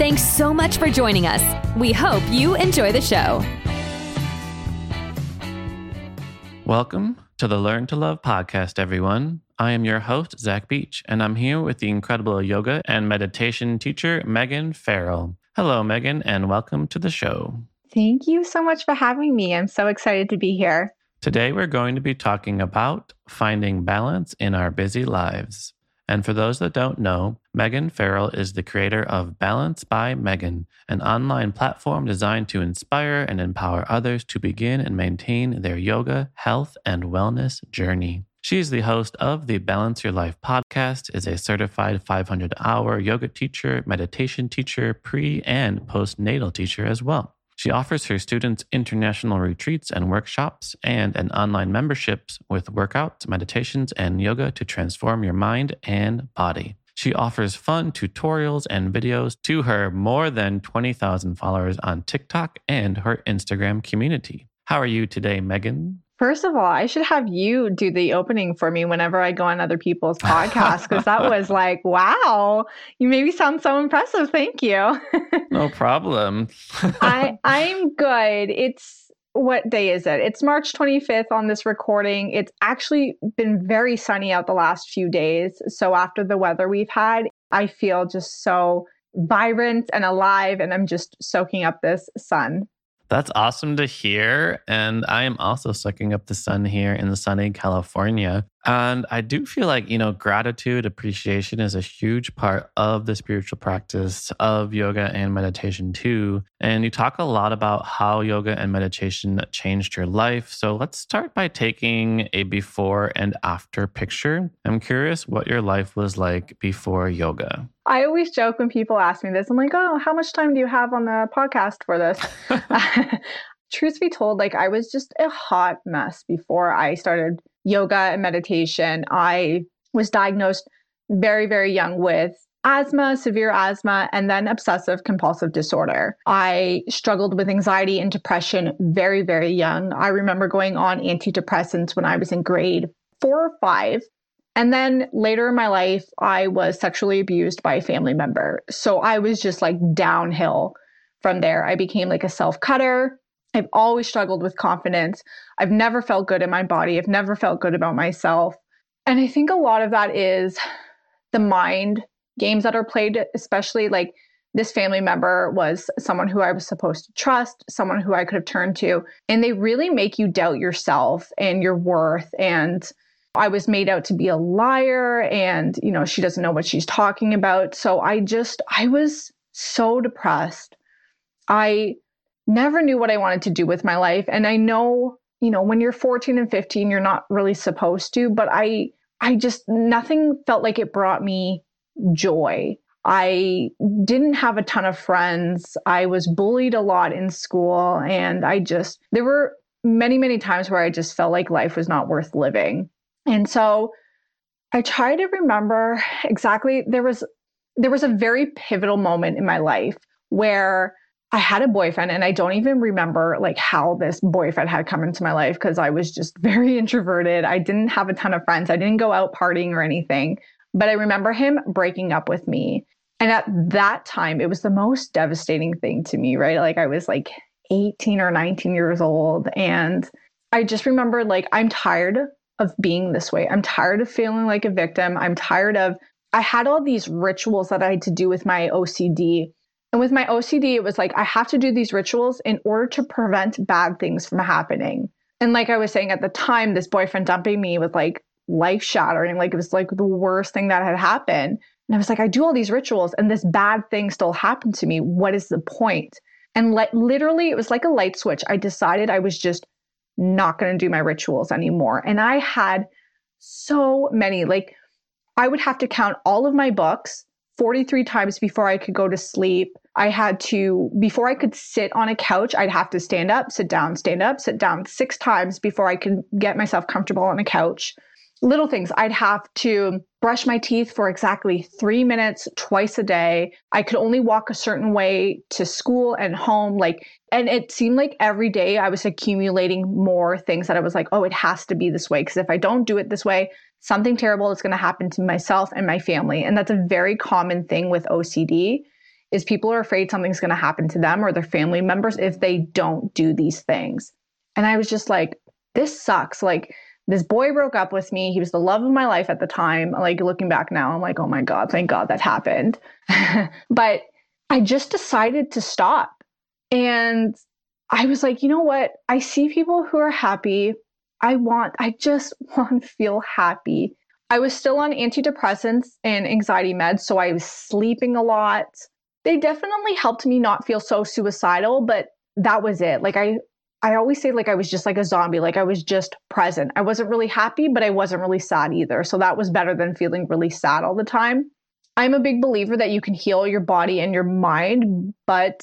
Thanks so much for joining us. We hope you enjoy the show. Welcome to the Learn to Love podcast, everyone. I am your host, Zach Beach, and I'm here with the incredible yoga and meditation teacher, Meghan Pherrill. Hello, Meghan, and welcome to the show. Thank you so much for having me. I'm so excited to be here. Today, we're going to be talking about finding balance in our busy lives. And for those that don't know, Meghan Pherrill is the creator of Balance by Meghan, an online platform designed to inspire and empower others to begin and maintain their yoga, health, and wellness journey. She is the host of the Balance Your Life podcast, is a certified 500 hour yoga teacher, meditation teacher, pre and postnatal teacher as well. She offers her students international retreats and workshops and an online memberships with workouts, meditations, and yoga to transform your mind and body. She offers fun tutorials and videos to her more than 20,000 followers on TikTok and her Instagram community. How are you today, Meghan? First of all, I should have you do the opening for me whenever I go on other people's podcasts because that was like, wow, you made me sound so impressive. Thank you. no problem. I I'm good. It's what day is it? It's March 25th on this recording. It's actually been very sunny out the last few days. So after the weather we've had, I feel just so vibrant and alive and I'm just soaking up this sun. That's awesome to hear. And I am also sucking up the sun here in sunny California. And I do feel like, you know, gratitude, appreciation is a huge part of the spiritual practice of yoga and meditation too. And you talk a lot about how yoga and meditation changed your life. So let's start by taking a before and after picture. I'm curious what your life was like before yoga. I always joke when people ask me this. I'm like, oh, how much time do you have on the podcast for this? Truth be told, like I was just a hot mess before I started yoga and meditation. I was diagnosed very, very young with asthma, severe asthma, and then obsessive compulsive disorder. I struggled with anxiety and depression very, very young. I remember going on antidepressants when I was in grade four or five. And then later in my life, I was sexually abused by a family member. So I was just like downhill from there. I became like a self cutter. I've always struggled with confidence. I've never felt good in my body. I've never felt good about myself. And I think a lot of that is the mind games that are played, especially like this family member was someone who I was supposed to trust, someone who I could have turned to. And they really make you doubt yourself and your worth. And I was made out to be a liar and, you know, she doesn't know what she's talking about. So I just, I was so depressed. I never knew what I wanted to do with my life. And I know, you know, when you're 14 and 15, you're not really supposed to, but I, I just, nothing felt like it brought me joy. I didn't have a ton of friends. I was bullied a lot in school. And I just, there were many, many times where I just felt like life was not worth living. And so I try to remember exactly, there was, there was a very pivotal moment in my life where I had a boyfriend and I don't even remember like how this boyfriend had come into my life because I was just very introverted. I didn't have a ton of friends. I didn't go out partying or anything. But I remember him breaking up with me. And at that time, it was the most devastating thing to me, right? Like I was like 18 or 19 years old. And I just remember like, I'm tired of being this way. I'm tired of feeling like a victim. I'm tired of, I had all these rituals that I had to do with my OCD and with my OCD, it was like, I have to do these rituals in order to prevent bad things from happening. And like I was saying at the time, this boyfriend dumping me was like life shattering. Like it was like the worst thing that had happened. And I was like, I do all these rituals and this bad thing still happened to me. What is the point? And like literally, it was like a light switch. I decided I was just not going to do my rituals anymore. And I had so many, like, I would have to count all of my books 43 times before I could go to sleep. I had to, before I could sit on a couch, I'd have to stand up, sit down, stand up, sit down six times before I could get myself comfortable on a couch. Little things, I'd have to brush my teeth for exactly three minutes twice a day. I could only walk a certain way to school and home. Like, and it seemed like every day I was accumulating more things that I was like, oh, it has to be this way. Because if I don't do it this way, something terrible is going to happen to myself and my family. And that's a very common thing with OCD is people are afraid something's going to happen to them or their family members if they don't do these things. And I was just like, this sucks. Like this boy broke up with me. He was the love of my life at the time. Like looking back now, I'm like, oh my God, thank God that happened. but I just decided to stop. And I was like, you know what? I see people who are happy I want, I just want to feel happy. I was still on antidepressants and anxiety meds, so I was sleeping a lot. They definitely helped me not feel so suicidal, but that was it. Like I I always say like I was just like a zombie, like I was just present. I wasn't really happy, but I wasn't really sad either. So that was better than feeling really sad all the time. I'm a big believer that you can heal your body and your mind, but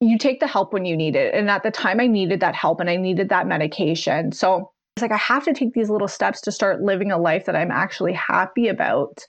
you take the help when you need it. And at the time I needed that help and I needed that medication. So it's like I have to take these little steps to start living a life that I'm actually happy about.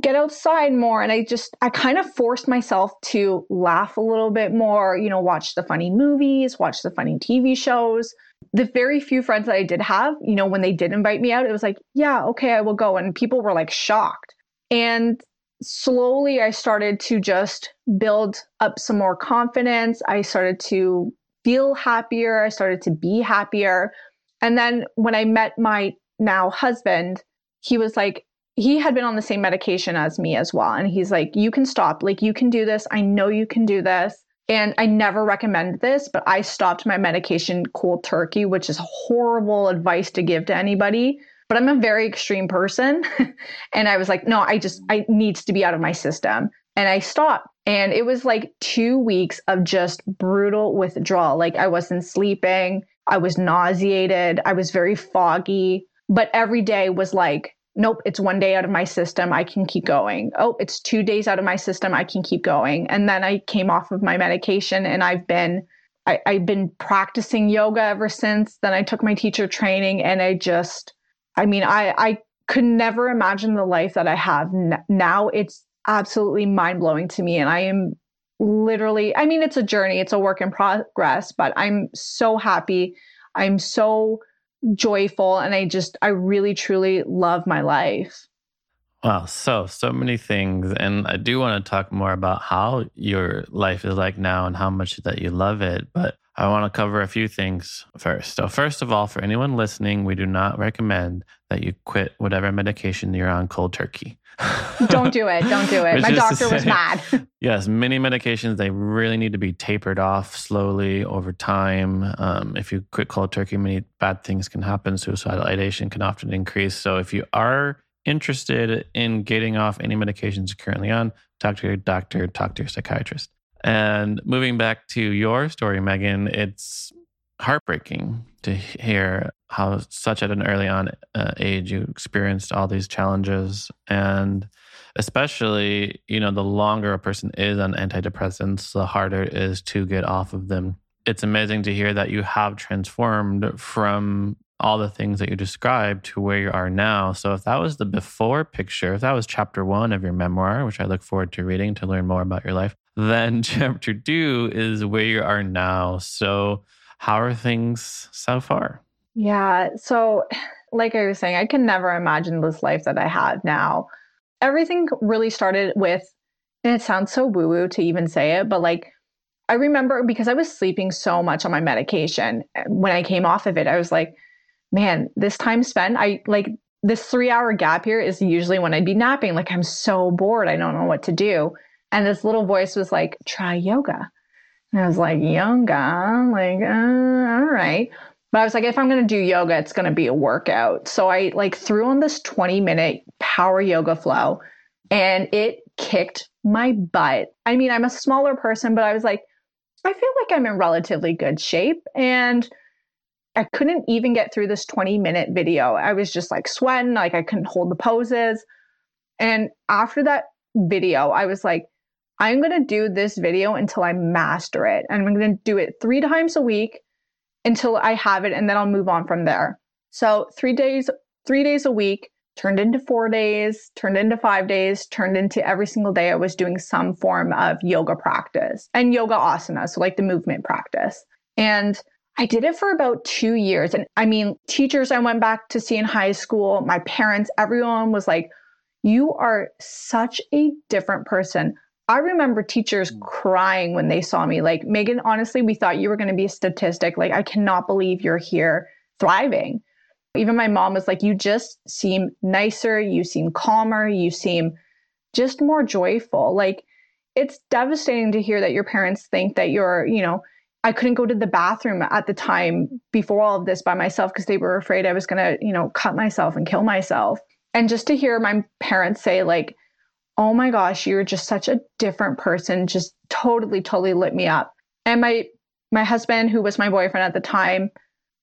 Get outside more. And I just, I kind of forced myself to laugh a little bit more, you know, watch the funny movies, watch the funny TV shows. The very few friends that I did have, you know, when they did invite me out, it was like, yeah, okay, I will go. And people were like shocked. And slowly I started to just build up some more confidence. I started to feel happier. I started to be happier. And then when I met my now husband, he was like, he had been on the same medication as me as well. And he's like, you can stop. Like, you can do this. I know you can do this. And I never recommend this, but I stopped my medication cold turkey, which is horrible advice to give to anybody. But I'm a very extreme person. and I was like, no, I just, I needs to be out of my system. And I stopped. And it was like two weeks of just brutal withdrawal. Like I wasn't sleeping. I was nauseated. I was very foggy. But every day was like, nope, it's one day out of my system. I can keep going. Oh, it's two days out of my system. I can keep going. And then I came off of my medication and I've been, I, have been practicing yoga ever since. Then I took my teacher training and I just, I mean, I, I could never imagine the life that I have now. It's absolutely mind blowing to me. And I am literally, I mean, it's a journey, it's a work in progress, but I'm so happy. I'm so joyful. And I just, I really, truly love my life. Wow, so so many things, and I do want to talk more about how your life is like now and how much that you love it. But I want to cover a few things first. So, first of all, for anyone listening, we do not recommend that you quit whatever medication you're on cold turkey. don't do it. Don't do it. My doctor say, was mad. yes, many medications they really need to be tapered off slowly over time. Um, if you quit cold turkey, many bad things can happen. Suicidal ideation can often increase. So if you are interested in getting off any medications you're currently on, talk to your doctor, talk to your psychiatrist. And moving back to your story, Meghan, it's heartbreaking to hear how such at an early on uh, age you experienced all these challenges. And especially you know the longer a person is on antidepressants the harder it is to get off of them. It's amazing to hear that you have transformed from all the things that you described to where you are now so if that was the before picture if that was chapter one of your memoir which i look forward to reading to learn more about your life then chapter two is where you are now so how are things so far? Yeah. So, like I was saying, I can never imagine this life that I have now. Everything really started with, and it sounds so woo woo to even say it, but like, I remember because I was sleeping so much on my medication. Eh, when I came off of it, I was like, man, this time spent, I like this three hour gap here is usually when I'd be napping. Like, I'm so bored. I don't know what to do. And this little voice was like, try yoga. And I was like, yoga, like, uh, all right. But I was like, if I'm going to do yoga, it's going to be a workout. So I like threw on this 20 minute power yoga flow and it kicked my butt. I mean, I'm a smaller person, but I was like, I feel like I'm in relatively good shape. And I couldn't even get through this 20 minute video. I was just like sweating, like I couldn't hold the poses. And after that video, I was like, I'm going to do this video until I master it. And I'm going to do it three times a week until I have it. And then I'll move on from there. So three days, three days a week turned into four days, turned into five days, turned into every single day I was doing some form of yoga practice and yoga asana. So like the movement practice. And I did it for about two years. And I mean, teachers I went back to see in high school, my parents, everyone was like, you are such a different person. I remember teachers mm. crying when they saw me. Like, Meghan, honestly, we thought you were going to be a statistic. Like, I cannot believe you're here thriving. Even my mom was like, You just seem nicer. You seem calmer. You seem just more joyful. Like, it's devastating to hear that your parents think that you're, you know, I couldn't go to the bathroom at the time before all of this by myself because they were afraid I was going to, you know, cut myself and kill myself. And just to hear my parents say, like, oh my gosh, you're just such a different person, just totally, totally lit me up. And my my husband, who was my boyfriend at the time,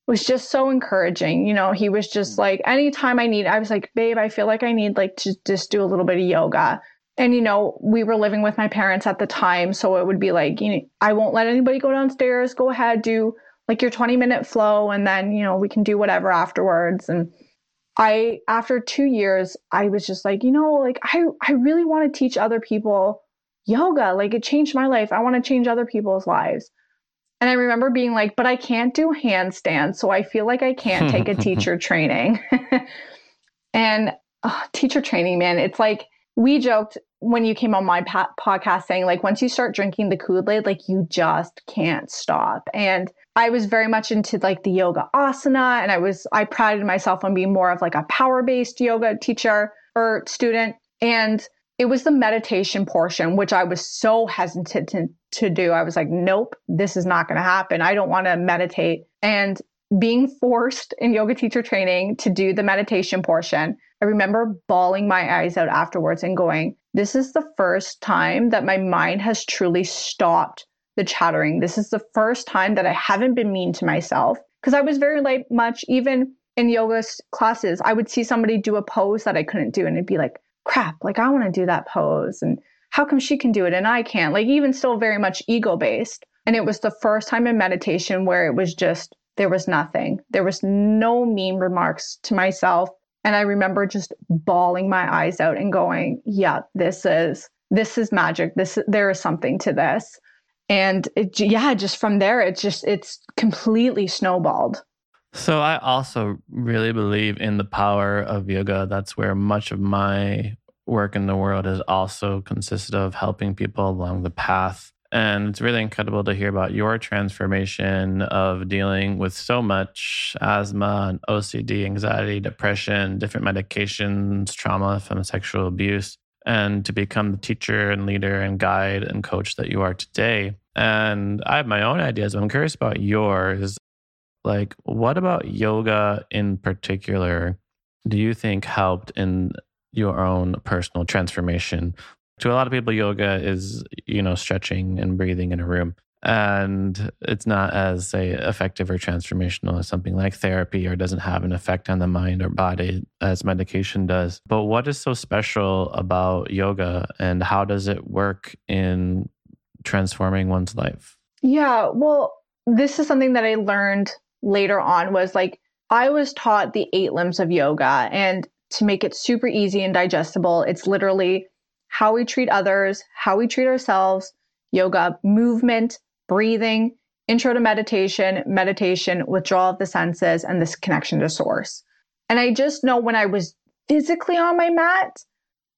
was just so encouraging. You know, he was just mm. like, anytime I need, I was like, babe, I feel like I need like to just do a little bit of yoga. And, you know, we were living with my parents at the time. So it would be like, you know, I won't let anybody go downstairs. Go ahead, do like your 20 minute flow. And then, you know, we can do whatever afterwards. And I, after two years, I was just like, you know, like I, I really want to teach other people yoga. Like it changed my life. I want to change other people's lives. And I remember being like, but I can't do handstands. So I feel like I can't take a teacher training. and oh, teacher training, man, it's like we joked when you came on my pa- podcast saying, like, once you start drinking the Kool Aid, like, you just can't stop. And I was very much into like the yoga asana, and I was, I prided myself on being more of like a power based yoga teacher or student. And it was the meditation portion, which I was so hesitant to, to do. I was like, nope, this is not going to happen. I don't want to meditate. And being forced in yoga teacher training to do the meditation portion, I remember bawling my eyes out afterwards and going, this is the first time that my mind has truly stopped the chattering. This is the first time that I haven't been mean to myself because I was very like much even in yoga classes, I would see somebody do a pose that I couldn't do and it'd be like, crap, like I want to do that pose. And how come she can do it and I can't? Like, even still very much ego based. And it was the first time in meditation where it was just, there was nothing. There was no mean remarks to myself. And I remember just bawling my eyes out and going, yeah, this is, this is magic. This, there is something to this. And it, yeah, just from there, it's just, it's completely snowballed. So I also really believe in the power of yoga. That's where much of my work in the world has also consisted of helping people along the path. And it's really incredible to hear about your transformation of dealing with so much asthma and OCD, anxiety, depression, different medications, trauma from sexual abuse, and to become the teacher and leader and guide and coach that you are today. And I have my own ideas. but I'm curious about yours. Like, what about yoga in particular do you think helped in your own personal transformation? To a lot of people, yoga is, you know, stretching and breathing in a room. And it's not as, say, effective or transformational as something like therapy or doesn't have an effect on the mind or body as medication does. But what is so special about yoga and how does it work in transforming one's life? Yeah, well, this is something that I learned later on was like I was taught the eight limbs of yoga and to make it super easy and digestible, it's literally how we treat others, how we treat ourselves, yoga, movement, breathing, intro to meditation, meditation, withdrawal of the senses, and this connection to source. And I just know when I was physically on my mat,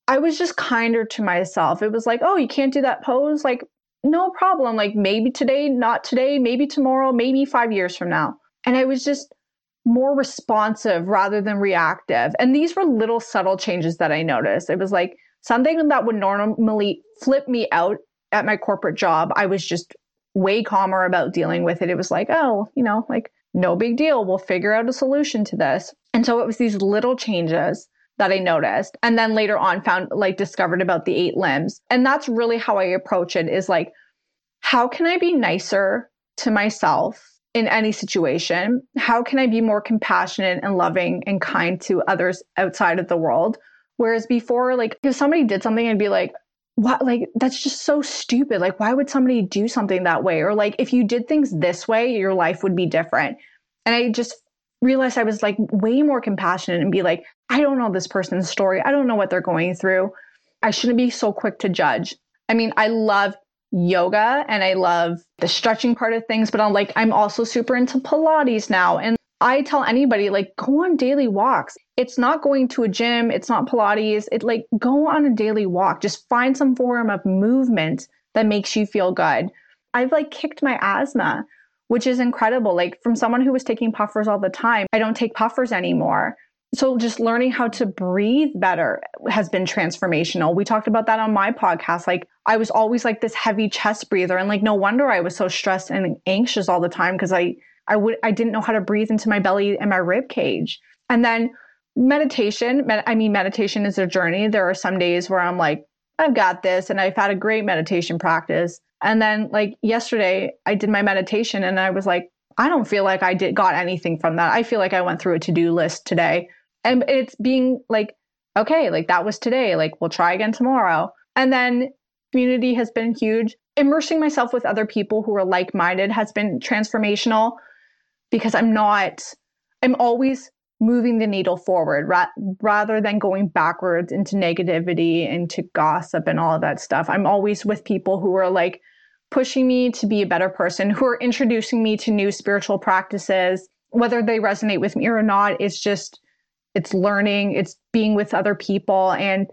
I was just kinder to myself. It was like, oh, you can't do that pose? Like, no problem. Like, maybe today, not today, maybe tomorrow, maybe five years from now. And I was just more responsive rather than reactive. And these were little subtle changes that I noticed. It was like something that would normally flip me out at my corporate job. I was just way calmer about dealing with it. It was like, oh, you know, like no big deal. We'll figure out a solution to this. And so it was these little changes that I noticed. And then later on found like discovered about the eight limbs. And that's really how I approach it is like, how can I be nicer to myself in any situation? How can I be more compassionate and loving and kind to others outside of the world? Whereas before, like if somebody did something, I'd be like, what like that's just so stupid. Like why would somebody do something that way? Or like if you did things this way, your life would be different. And I just realized I was like way more compassionate and be like, I don't know this person's story. I don't know what they're going through. I shouldn't be so quick to judge. I mean, I love yoga and I love the stretching part of things, but I'm like, I'm also super into Pilates now. And I tell anybody, like, go on daily walks. It's not going to a gym, it's not Pilates. It like go on a daily walk. Just find some form of movement that makes you feel good. I've like kicked my asthma, which is incredible. Like from someone who was taking puffers all the time, I don't take puffers anymore. So just learning how to breathe better has been transformational. We talked about that on my podcast. Like I was always like this heavy chest breather and like no wonder I was so stressed and anxious all the time because I I would I didn't know how to breathe into my belly and my rib cage. And then meditation, med- I mean meditation is a journey. There are some days where I'm like I've got this and I've had a great meditation practice. And then like yesterday I did my meditation and I was like I don't feel like I did got anything from that. I feel like I went through a to-do list today. And it's being like okay, like that was today, like we'll try again tomorrow. And then community has been huge. Immersing myself with other people who are like-minded has been transformational because I'm not, I'm always moving the needle forward ra- rather than going backwards into negativity, into gossip and all of that stuff. I'm always with people who are like pushing me to be a better person, who are introducing me to new spiritual practices, whether they resonate with me or not. It's just, it's learning, it's being with other people. And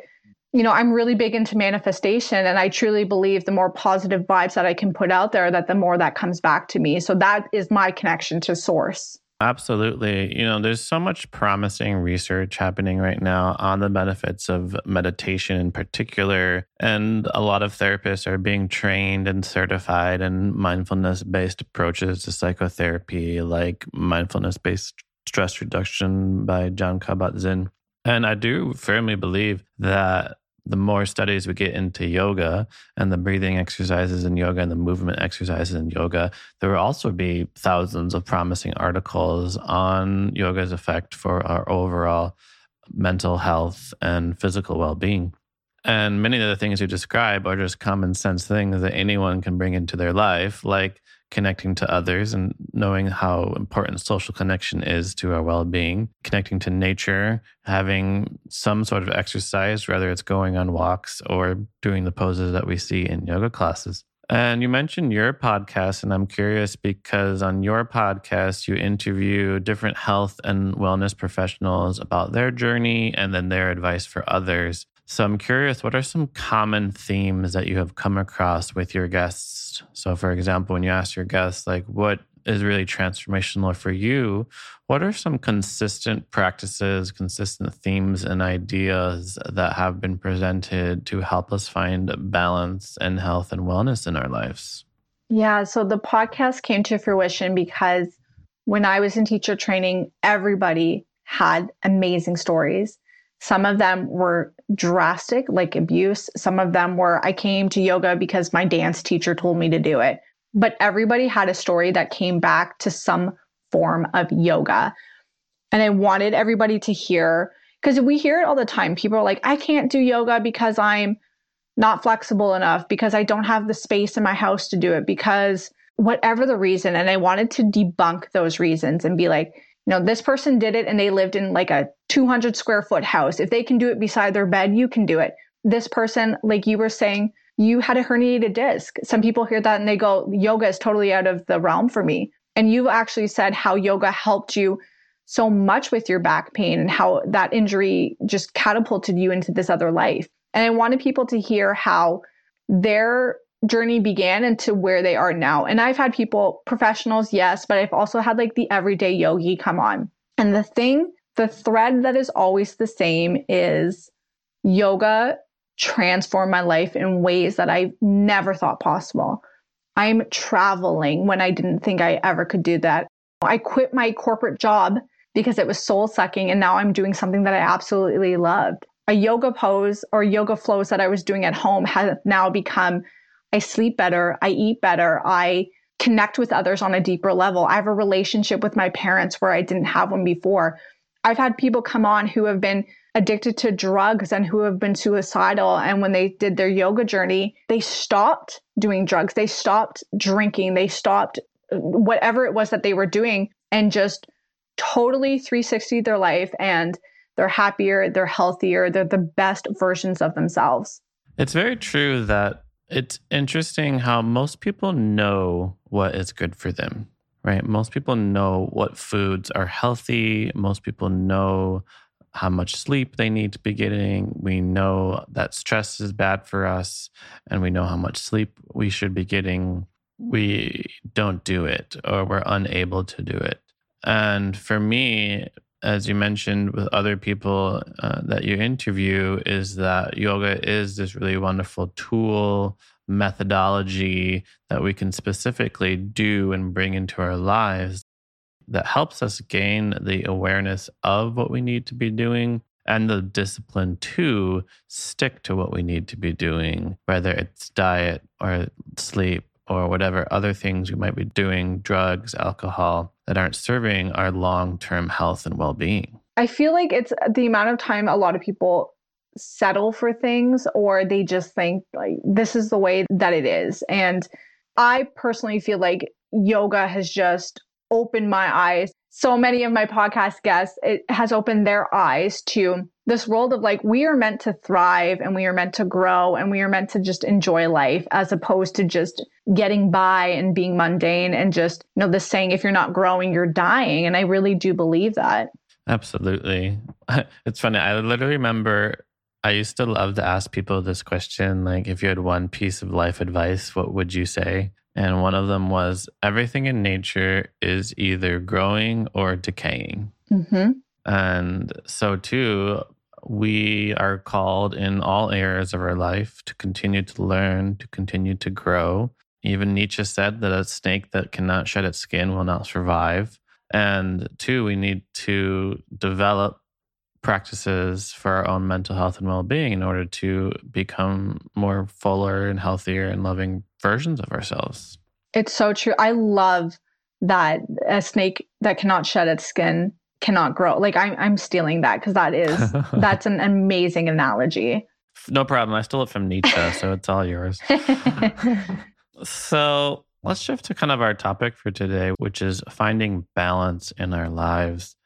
you know, I'm really big into manifestation and I truly believe the more positive vibes that I can put out there, that the more that comes back to me. So that is my connection to source. Absolutely. You know, there's so much promising research happening right now on the benefits of meditation in particular. And a lot of therapists are being trained and certified in mindfulness based approaches to psychotherapy, like mindfulness based stress reduction by Jon Kabat Zinn. And I do firmly believe that the more studies we get into yoga and the breathing exercises in yoga and the movement exercises in yoga, there will also be thousands of promising articles on yoga's effect for our overall mental health and physical well being. And many of the things you describe are just common sense things that anyone can bring into their life, like connecting to others and knowing how important social connection is to our well being, connecting to nature, having some sort of exercise, whether it's going on walks or doing the poses that we see in yoga classes. And you mentioned your podcast, and I'm curious because on your podcast, you interview different health and wellness professionals about their journey and then their advice for others. So I'm curious, what are some common themes that you have come across with your guests? So, for example, when you ask your guests, like, what is really transformational for you, what are some consistent practices, consistent themes, and ideas that have been presented to help us find balance and health and wellness in our lives? Yeah, so the podcast came to fruition because when I was in teacher training, everybody had amazing stories. Some of them were drastic, like abuse. Some of them were, I came to yoga because my dance teacher told me to do it. But everybody had a story that came back to some form of yoga. And I wanted everybody to hear, because we hear it all the time. People are like, I can't do yoga because I'm not flexible enough, because I don't have the space in my house to do it, because whatever the reason. And I wanted to debunk those reasons and be like, you know, this person did it and they lived in like a 200 square foot house. If they can do it beside their bed, you can do it. This person, like you were saying, you had a herniated disc. Some people hear that and they go, yoga is totally out of the realm for me. And you actually said how yoga helped you so much with your back pain and how that injury just catapulted you into this other life. And I wanted people to hear how their journey began and to where they are now. And I've had people, professionals, yes, but I've also had like the everyday yogi come on. And the thing, the thread that is always the same is yoga transformed my life in ways that I never thought possible. I'm traveling when I didn't think I ever could do that. I quit my corporate job because it was soul sucking and now I'm doing something that I absolutely loved. A yoga pose or yoga flows that I was doing at home have now become I sleep better. I eat better. I connect with others on a deeper level. I have a relationship with my parents where I didn't have one before. I've had people come on who have been addicted to drugs and who have been suicidal. And when they did their yoga journey, they stopped doing drugs, they stopped drinking, they stopped uh, whatever it was that they were doing and just totally 360 their life and they're happier, they're healthier, they're the best versions of themselves. It's very true that it's interesting how most people know what is good for them, right? Most people know what foods are healthy. Most people know how much sleep they need to be getting. We know that stress is bad for us, and we know how much sleep we should be getting. We don't do it, or we're unable to do it. And for me, as you mentioned with other people uh, that you interview, is that yoga is this really wonderful tool, methodology that we can specifically do and bring into our lives that helps us gain the awareness of what we need to be doing and the discipline to stick to what we need to be doing, whether it's diet or sleep or whatever other things we might be doing, drugs, alcohol, that aren't serving our long term health and well being. I feel like it's the amount of time a lot of people settle for things or they just think like this is the way that it is. And I personally feel like yoga has just opened my eyes. So many of my podcast guests, it has opened their eyes to this world of like, we are meant to thrive and we are meant to grow and we are meant to just enjoy life as opposed to just getting by and being mundane and just, you know, the saying, if you're not growing, you're dying. And I really do believe that. Absolutely. It's funny. I literally remember I used to love to ask people this question like, if you had one piece of life advice, what would you say? And one of them was everything in nature is either growing or decaying. Mm-hmm. And so, too, we are called in all areas of our life to continue to learn, to continue to grow. Even Nietzsche said that a snake that cannot shed its skin will not survive. And two, we need to develop practices for our own mental health and well-being in order to become more fuller and healthier and loving versions of ourselves. It's so true. I love that a snake that cannot shed its skin cannot grow. Like I'm I'm stealing that because that is that's an amazing analogy. No problem. I stole it from Nietzsche, so it's all yours. so let's shift to kind of our topic for today, which is finding balance in our lives.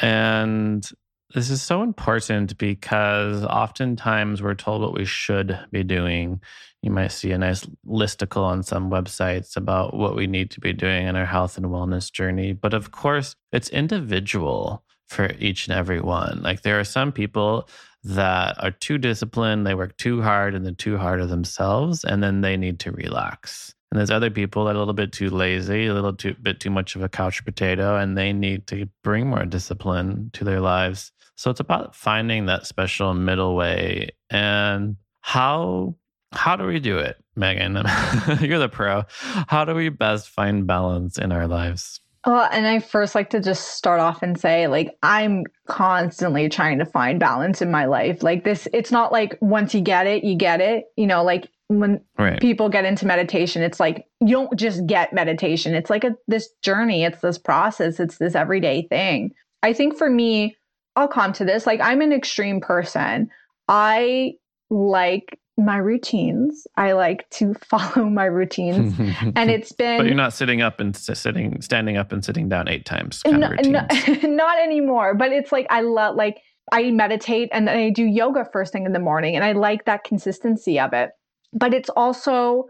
And this is so important because oftentimes we're told what we should be doing. You might see a nice listicle on some websites about what we need to be doing in our health and wellness journey. But of course, it's individual for each and every one. Like there are some people that are too disciplined, they work too hard and they're too hard on themselves, and then they need to relax. And there's other people that are a little bit too lazy, a little too bit too much of a couch potato, and they need to bring more discipline to their lives. So it's about finding that special middle way. And how how do we do it, Meghan? You're the pro. How do we best find balance in our lives? Well, and I first like to just start off and say, like, I'm constantly trying to find balance in my life. Like, this, it's not like once you get it, you get it. You know, like when right. people get into meditation, it's like you don't just get meditation. It's like a this journey, it's this process, it's this everyday thing. I think for me, I'll come to this. Like, I'm an extreme person. I like my routines. I like to follow my routines, and it's been. But you're not sitting up and sitting, standing up and sitting down eight times. Kind no, no, not anymore. But it's like I love like I meditate and then I do yoga first thing in the morning, and I like that consistency of it. But it's also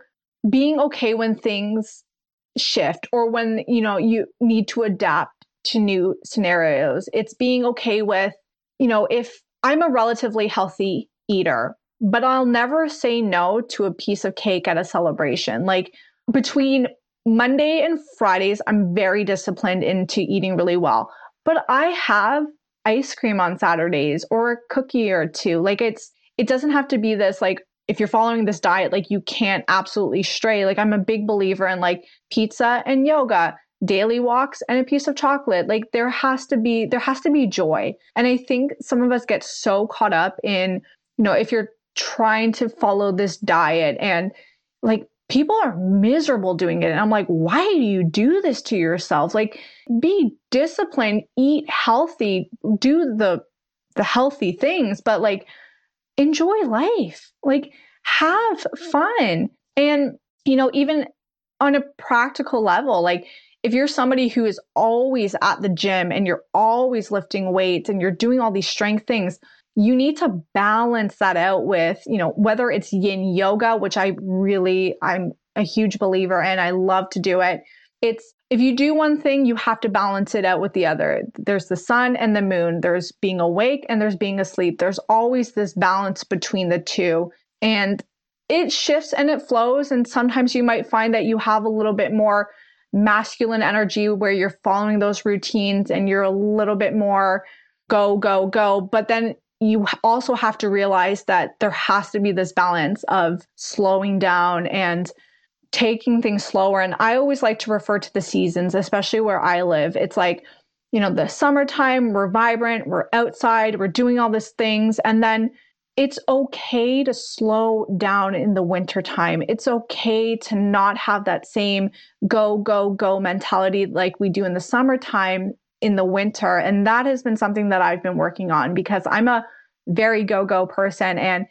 being okay when things shift or when you know you need to adapt to new scenarios. It's being okay with, you know, if I'm a relatively healthy eater, but I'll never say no to a piece of cake at a celebration. Like between Monday and Fridays, I'm very disciplined into eating really well. But I have ice cream on Saturdays or a cookie or two. Like it's it doesn't have to be this like if you're following this diet like you can't absolutely stray. Like I'm a big believer in like pizza and yoga daily walks and a piece of chocolate like there has to be there has to be joy and i think some of us get so caught up in you know if you're trying to follow this diet and like people are miserable doing it. And I'm like, why do you do this to yourself? Like, be disciplined, eat healthy, do the the healthy things, but like enjoy life. Like have fun. And you know, even on a practical level, like if you're somebody who is always at the gym and you're always lifting weights and you're doing all these strength things, you need to balance that out with, you know, whether it's yin yoga, which I really, I'm a huge believer in, I love to do it. It's if you do one thing, you have to balance it out with the other. There's the sun and the moon, there's being awake and there's being asleep. There's always this balance between the two. And it shifts and it flows. And sometimes you might find that you have a little bit more masculine energy where you're following those routines and you're a little bit more go, go, go. But then you also have to realize that there has to be this balance of slowing down and taking things slower. And I always like to refer to the seasons, especially where I live. It's like, you know, the summertime, we're vibrant, we're outside, we're doing all these things. And then it's okay to slow down in the wintertime. It's okay to not have that same go, go, go mentality like we do in the summertime in the winter. And that has been something that I've been working on because I'm a very go go person and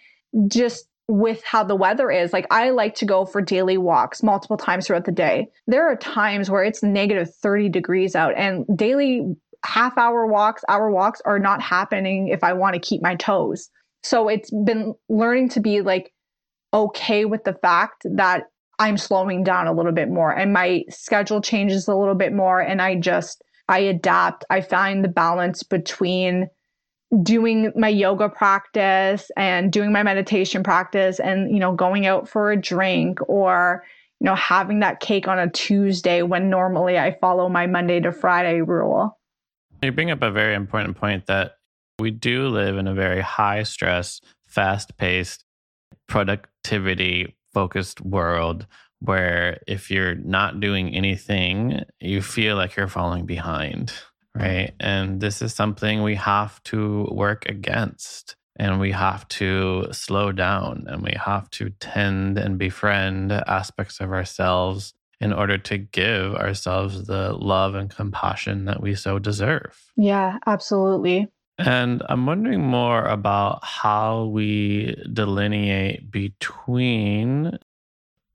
just with how the weather is, like I like to go for daily walks multiple times throughout the day. There are times where it's negative 30 degrees out and daily half hour walks, hour walks are not happening if I want to keep my toes. So it's been learning to be like okay with the fact that I'm slowing down a little bit more and my schedule changes a little bit more and I just I adapt. I find the balance between doing my yoga practice and doing my meditation practice and you know going out for a drink or you know having that cake on a Tuesday when normally I follow my Monday to Friday rule. You bring up a very important point that we do live in a very high stress, fast paced, productivity focused world where if you're not doing anything, you feel like you're falling behind mm-hmm. right? And this is something we have to work against. And we have to slow down and we have to tend and befriend aspects of ourselves in order to give ourselves the love and compassion that we so deserve. Yeah, absolutely. And I'm wondering more about how we delineate between,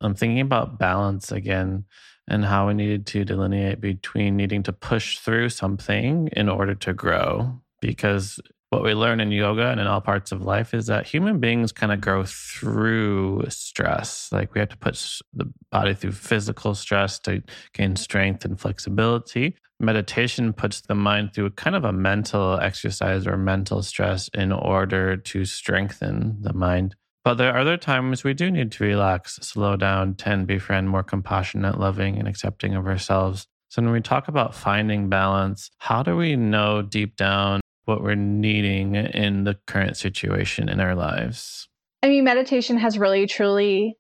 I'm thinking about balance again and how we needed to delineate between needing to push through something in order to grow. Because what we learn in yoga and in all parts of life is that human beings kind of grow through stress. Like we have to put the body through physical stress to gain strength and flexibility. Meditation puts the mind through kind of a mental exercise or mental stress in order to strengthen the mind. But there are other times we do need to relax, slow down, tend, befriend, more compassionate, loving, and accepting of ourselves. So when we talk about finding balance, how do we know deep down what we're needing in the current situation in our lives? I mean, meditation has really truly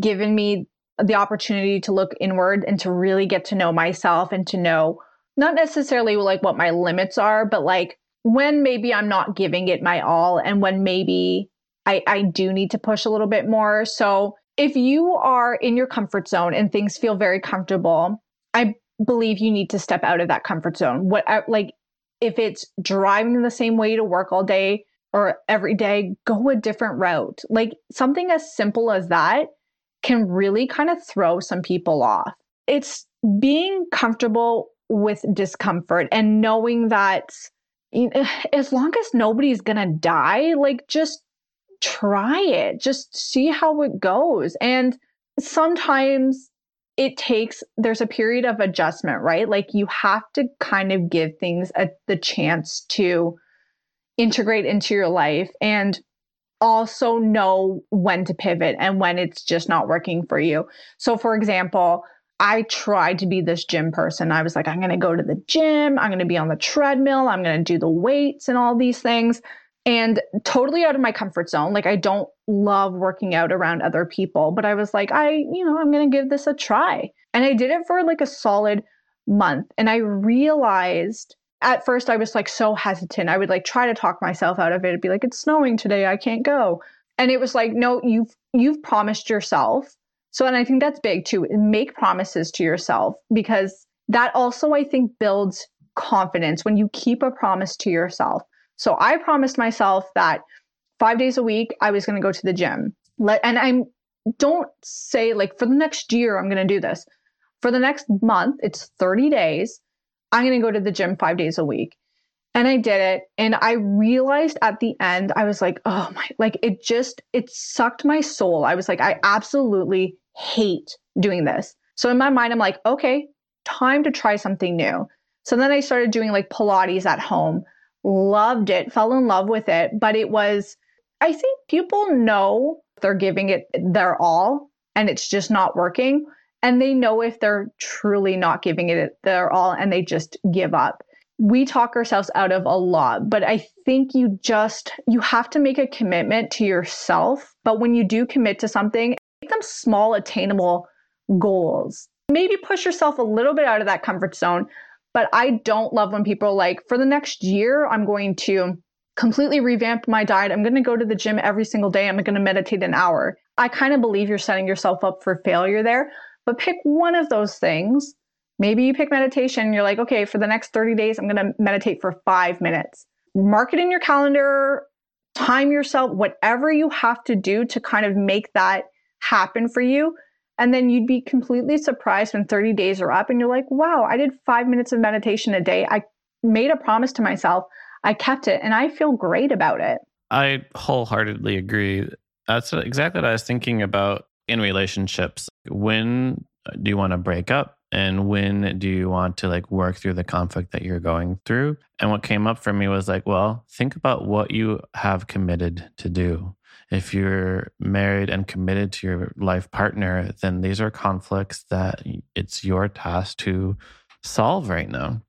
given me the opportunity to look inward and to really get to know myself and to know not necessarily like what my limits are, but like when maybe I'm not giving it my all and when maybe I, I do need to push a little bit more. So if you are in your comfort zone and things feel very comfortable, I believe you need to step out of that comfort zone. What uh, like if it's driving the same way to work all day or every day, go a different route. Like something as simple as that can really kind of throw some people off. It's being comfortable with discomfort and knowing that as long as nobody's going to die, like just try it, just see how it goes. And sometimes it takes there's a period of adjustment, right? Like you have to kind of give things a, the chance to integrate into your life and also know when to pivot and when it's just not working for you. So for example, I tried to be this gym person. I was like, I'm going to go to the gym. I'm going to be on the treadmill. I'm going to do the weights and all these things and totally out of my comfort zone. Like I don't love working out around other people, but I was like, I, you know, I'm going to give this a try. And I did it for like a solid month. And I realized at first I was like so hesitant. I would like try to talk myself out of it. It'd be like, it's snowing today. I can't go. And it was like, no, you've, you've promised yourself So, and I think that's big too. Make promises to yourself because that also, I think, builds confidence when you keep a promise to yourself. So, I promised myself that five days a week, I was going to go to the gym. Let, and I'm, don't say like for the next year, I'm going to do this. For the next month, it's 30 days. I'm going to go to the gym five days a week. And I did it. And I realized at the end, I was like, oh my, like it just, it sucked my soul. I was like, I absolutely hate doing this. So in my mind, I'm like, okay, time to try something new. So then I started doing like Pilates at home, loved it, fell in love with it. But it was, I think people know they're giving it their all and it's just not working. And they know if they're truly not giving it their all and they just give up we talk ourselves out of a lot, but I think you just, you have to make a commitment to yourself. But when you do commit to something, make them small, attainable goals. Maybe push yourself a little bit out of that comfort zone. But I don't love when people like, for the next year, I'm going to completely revamp my diet. I'm going to go to the gym every single day. I'm going to meditate an hour. I kind of believe you're setting yourself up for failure there, but pick one of those things Maybe you pick meditation. You're like, okay, for the next 30 days, I'm going to meditate for five minutes. Mark it in your calendar, time yourself, whatever you have to do to kind of make that happen for you. And then you'd be completely surprised when 30 days are up and you're like, wow, I did five minutes of meditation a day. I made a promise to myself. I kept it and I feel great about it. I wholeheartedly agree. That's exactly what I was thinking about in relationships. When uh, do you want to break up? and when do you want to like work through the conflict that you're going through and what came up for me was like well think about what you have committed to do if you're married and committed to your life partner then these are conflicts that it's your task to solve right now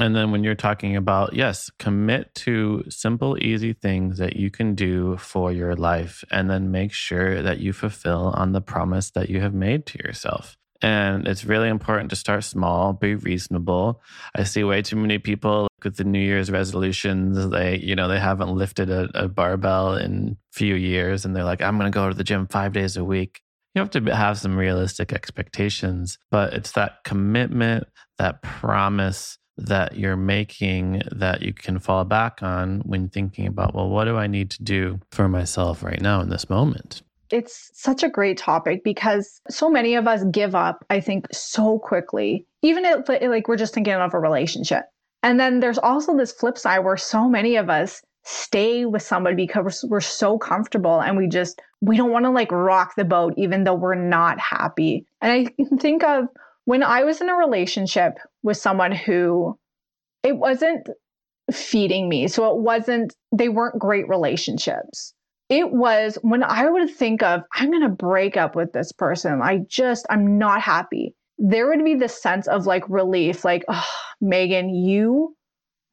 and then when you're talking about yes commit to simple easy things that you can do for your life and then make sure that you fulfill on the promise that you have made to yourself and it's really important to start small, be reasonable. I see way too many people with the New Year's resolutions. They, you know, they haven't lifted a, a barbell in few years and they're like, I'm going to go to the gym five days a week. You have to have some realistic expectations, but it's that commitment, that promise that you're making that you can fall back on when thinking about, well, what do I need to do for myself right now in this moment? it's such a great topic because so many of us give up, I think, so quickly, even if like we're just thinking of a relationship. And then there's also this flip side where so many of us stay with somebody because we're so comfortable and we just we don't want to like rock the boat even though we're not happy. And I think of when I was in a relationship with someone who it wasn't feeding me. So it wasn't they weren't great relationships it was when I would think of, I'm going to break up with this person. I just, I'm not happy. There would be this sense of like relief, like, oh, Meghan, you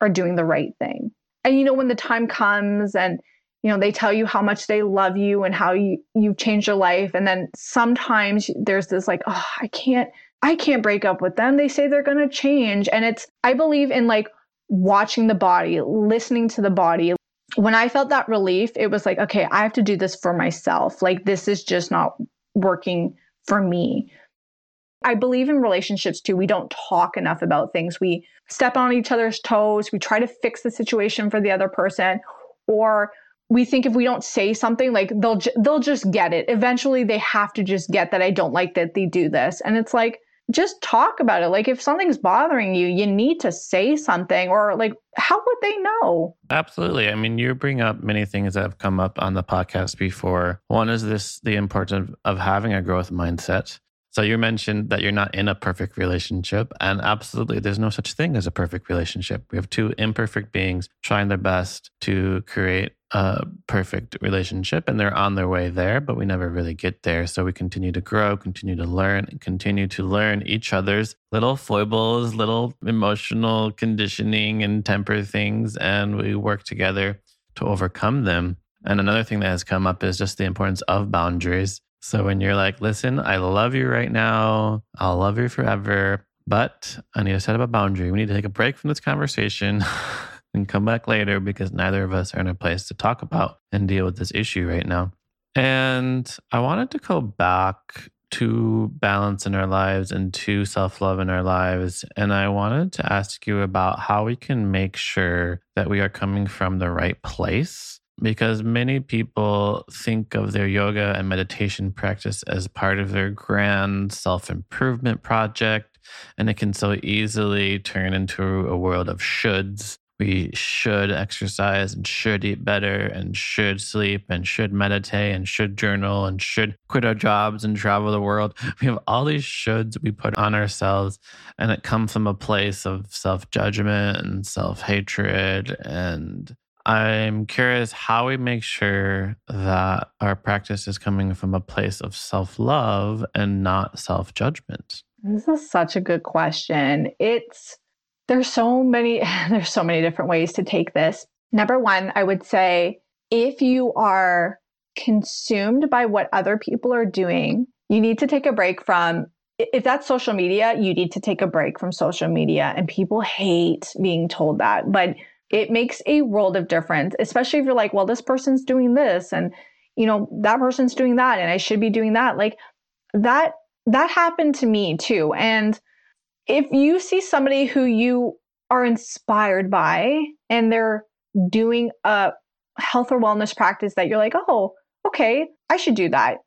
are doing the right thing. And you know, when the time comes and, you know, they tell you how much they love you and how you, you've changed your life. And then sometimes there's this like, oh, I can't, I can't break up with them. They say they're going to change. And it's, I believe in like watching the body, listening to the body, when I felt that relief, it was like, okay, I have to do this for myself. Like, this is just not working for me. I believe in relationships too. We don't talk enough about things. We step on each other's toes. We try to fix the situation for the other person, or we think if we don't say something, like they'll they'll just get it. Eventually, they have to just get that I don't like that they do this, and it's like just talk about it. Like if something's bothering you, you need to say something or like how would they know? Absolutely. I mean, you bring up many things that have come up on the podcast before. One is this the importance of having a growth mindset. So you mentioned that you're not in a perfect relationship. And absolutely, there's no such thing as a perfect relationship. We have two imperfect beings trying their best to create a perfect relationship, and they're on their way there, but we never really get there. So we continue to grow, continue to learn, and continue to learn each other's little foibles, little emotional conditioning and temper things. And we work together to overcome them. And another thing that has come up is just the importance of boundaries. So when you're like, listen, I love you right now, I'll love you forever, but I need to set up a boundary. We need to take a break from this conversation and come back later because neither of us are in a place to talk about and deal with this issue right now. And I wanted to go back to balance in our lives and to self love in our lives. And I wanted to ask you about how we can make sure that we are coming from the right place. Because many people think of their yoga and meditation practice as part of their grand self improvement project. And it can so easily turn into a world of shoulds we should exercise and should eat better and should sleep and should meditate and should journal and should quit our jobs and travel the world. We have all these shoulds we put on ourselves, and it comes from a place of self judgment and self hatred. And I'm curious how we make sure that our practice is coming from a place of self love and not self judgment. This is such a good question. It's there's so many there's so many different ways to take this. Number 1, I would say if you are consumed by what other people are doing, you need to take a break from if that's social media, you need to take a break from social media and people hate being told that, but it makes a world of difference, especially if you're like, well, this person's doing this and you know, that person's doing that and I should be doing that. Like that that happened to me too. And if you see somebody who you are inspired by and they're doing a health or wellness practice that you're like, oh, okay, I should do that.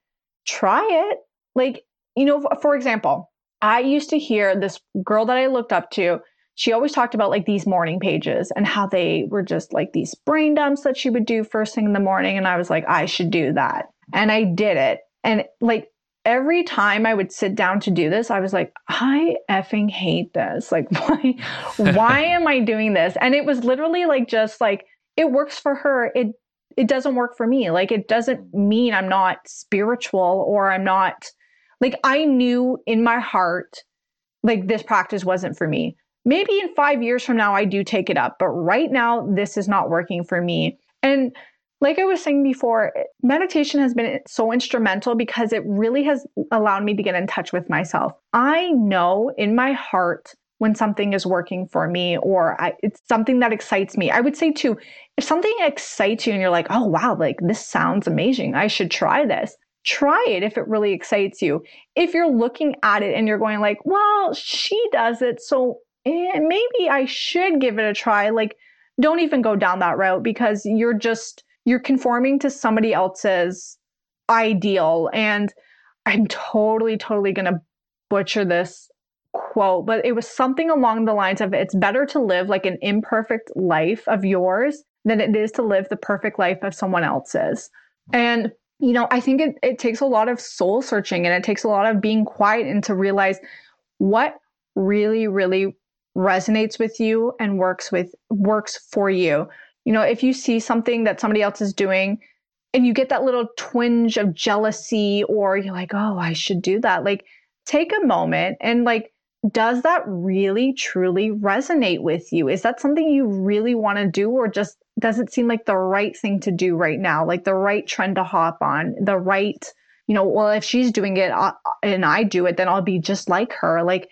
Try it. Like, you know, for example, I used to hear this girl that I looked up to. She always talked about like these morning pages and how they were just like these brain dumps that she would do first thing in the morning. And I was like, I should do that. And I did it. And like every time I would sit down to do this, I was like, I effing hate this. Like, why, why am I doing this? And it was literally like, just like, it works for her. It, it doesn't work for me. Like, it doesn't mean I'm not spiritual or I'm not, like, I knew in my heart, like, this practice wasn't for me. Maybe in five years from now, I do take it up, but right now, this is not working for me. And like I was saying before, meditation has been so instrumental because it really has allowed me to get in touch with myself. I know in my heart when something is working for me or I, it's something that excites me. I would say too, if something excites you and you're like, oh wow, like this sounds amazing, I should try this. Try it if it really excites you. If you're looking at it and you're going like, well, she does it, so eh, maybe I should give it a try. Like, don't even go down that route because you're just you're conforming to somebody else's ideal. And I'm totally, totally going to butcher this quote, but it was something along the lines of it's better to live like an imperfect life of yours than it is to live the perfect life of someone else's. And, you know, I think it, it takes a lot of soul searching and it takes a lot of being quiet and to realize what really, really resonates with you and works with works for you you know, if you see something that somebody else is doing and you get that little twinge of jealousy or you're like, oh, I should do that, like take a moment and like, does that really truly resonate with you? Is that something you really want to do or just does it seem like the right thing to do right now? Like the right trend to hop on, the right, you know, well, if she's doing it uh, and I do it, then I'll be just like her. Like,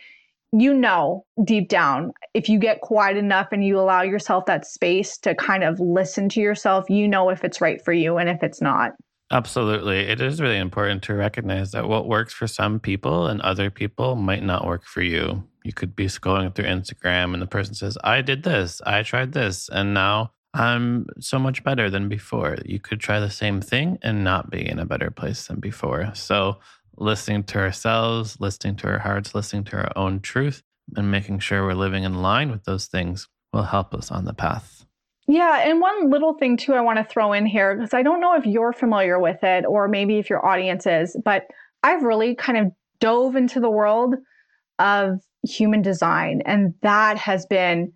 you know deep down if you get quiet enough and you allow yourself that space to kind of listen to yourself you know if it's right for you and if it's not. Absolutely. It is really important to recognize that what works for some people and other people might not work for you. You could be scrolling through instagram and the person says i did this i tried this and now i'm so much better than before. You could try the same thing and not be in a better place than before. So listening to ourselves, listening to our hearts, listening to our own truth, and making sure we're living in line with those things will help us on the path. Yeah, and one little thing too I want to throw in here because I don't know if you're familiar with it or maybe if your audience is, but I've really kind of dove into the world of human design and that has been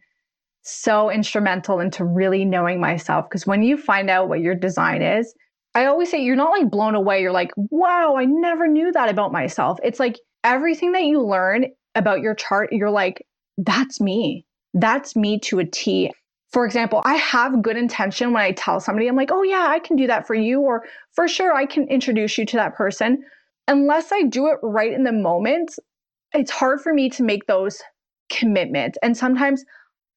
so instrumental into really knowing myself because when you find out what your design is, I always say you're not like blown away. You're like, wow, I never knew that about myself. It's like everything that you learn about your chart, you're like, that's me. That's me to a T. For example, I have good intention when I tell somebody, I'm like, oh, yeah, I can do that for you. Or for sure, I can introduce you to that person. Unless I do it right in the moment, it's hard for me to make those commitments. And sometimes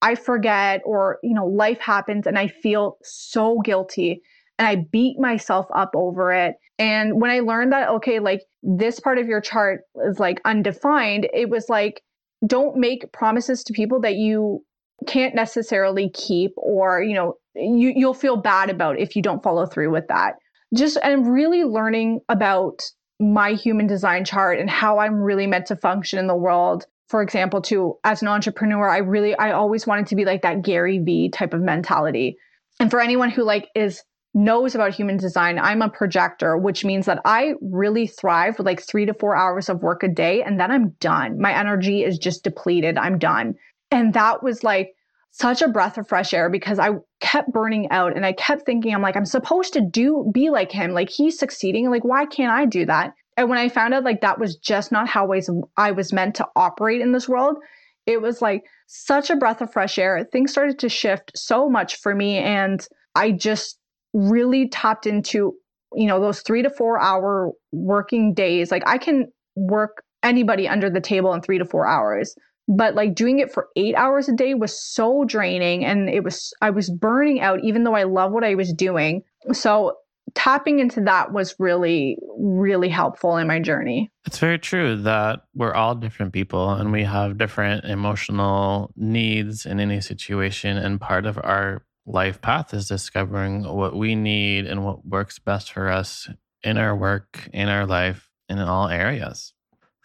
I forget, or, you know, life happens and I feel so guilty and I beat myself up over it. And when I learned that, okay, like this part of your chart is like undefined, it was like, don't make promises to people that you can't necessarily keep or, you know, you, you'll feel bad about if you don't follow through with that. Just, I'm really learning about my human design chart and how I'm really meant to function in the world. For example, too, as an entrepreneur, I really, I always wanted to be like that Gary Vee type of mentality. And for anyone who like is knows about human design, I'm a projector, which means that I really thrive with like three to four hours of work a day. And then I'm done. My energy is just depleted. I'm done. And that was like such a breath of fresh air because I kept burning out and I kept thinking, I'm like, I'm supposed to do, be like him. Like he's succeeding. Like, why can't I do that? And when I found out like that was just not how I was, I was meant to operate in this world, it was like such a breath of fresh air. Things started to shift so much for me. And I just really tapped into, you know, those three to four hour working days. Like I can work anybody under the table in three to four hours but like doing it for eight hours a day was so draining and it was i was burning out even though i love what i was doing so tapping into that was really really helpful in my journey it's very true that we're all different people and we have different emotional needs in any situation and part of our life path is discovering what we need and what works best for us in our work in our life in all areas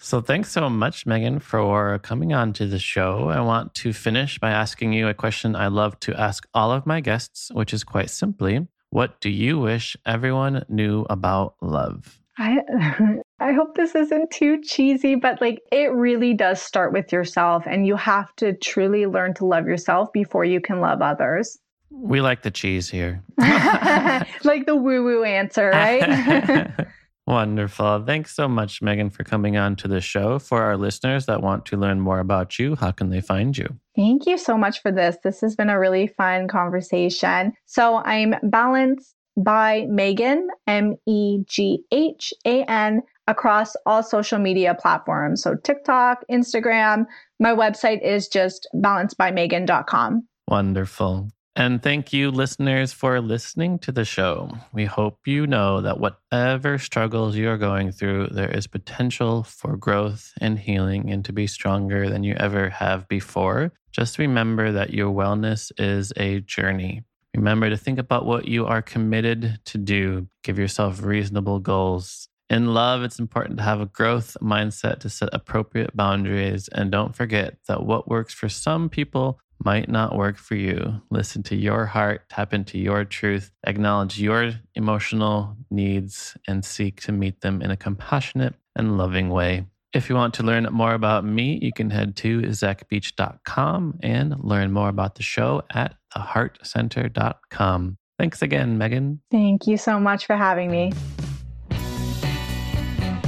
so, thanks so much, Meghan, for coming on to the show. I want to finish by asking you a question I love to ask all of my guests, which is quite simply What do you wish everyone knew about love? I, I hope this isn't too cheesy, but like it really does start with yourself, and you have to truly learn to love yourself before you can love others. We like the cheese here. like the woo woo answer, right? Wonderful. Thanks so much, Meghan, for coming on to the show. For our listeners that want to learn more about you, how can they find you? Thank you so much for this. This has been a really fun conversation. So I'm Balance by Meghan, M E G H A N, across all social media platforms. So TikTok, Instagram. My website is just balancebymeghan.com. Wonderful. And thank you, listeners, for listening to the show. We hope you know that whatever struggles you are going through, there is potential for growth and healing and to be stronger than you ever have before. Just remember that your wellness is a journey. Remember to think about what you are committed to do. Give yourself reasonable goals. In love, it's important to have a growth mindset to set appropriate boundaries. And don't forget that what works for some people might not work for you. Listen to your heart, tap into your truth, acknowledge your emotional needs, and seek to meet them in a compassionate and loving way. If you want to learn more about me, you can head to zachbeach.com and learn more about the show at theheartcenter.com. Thanks again, Meghan. Thank you so much for having me.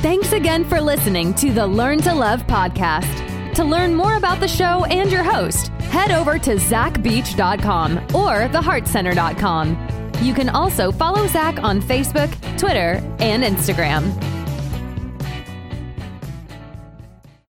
Thanks again for listening to the Learn to Love podcast. To learn more about the show and your host, head over to zachbeach.com or theheartcenter.com. You can also follow Zach on Facebook, Twitter, and Instagram.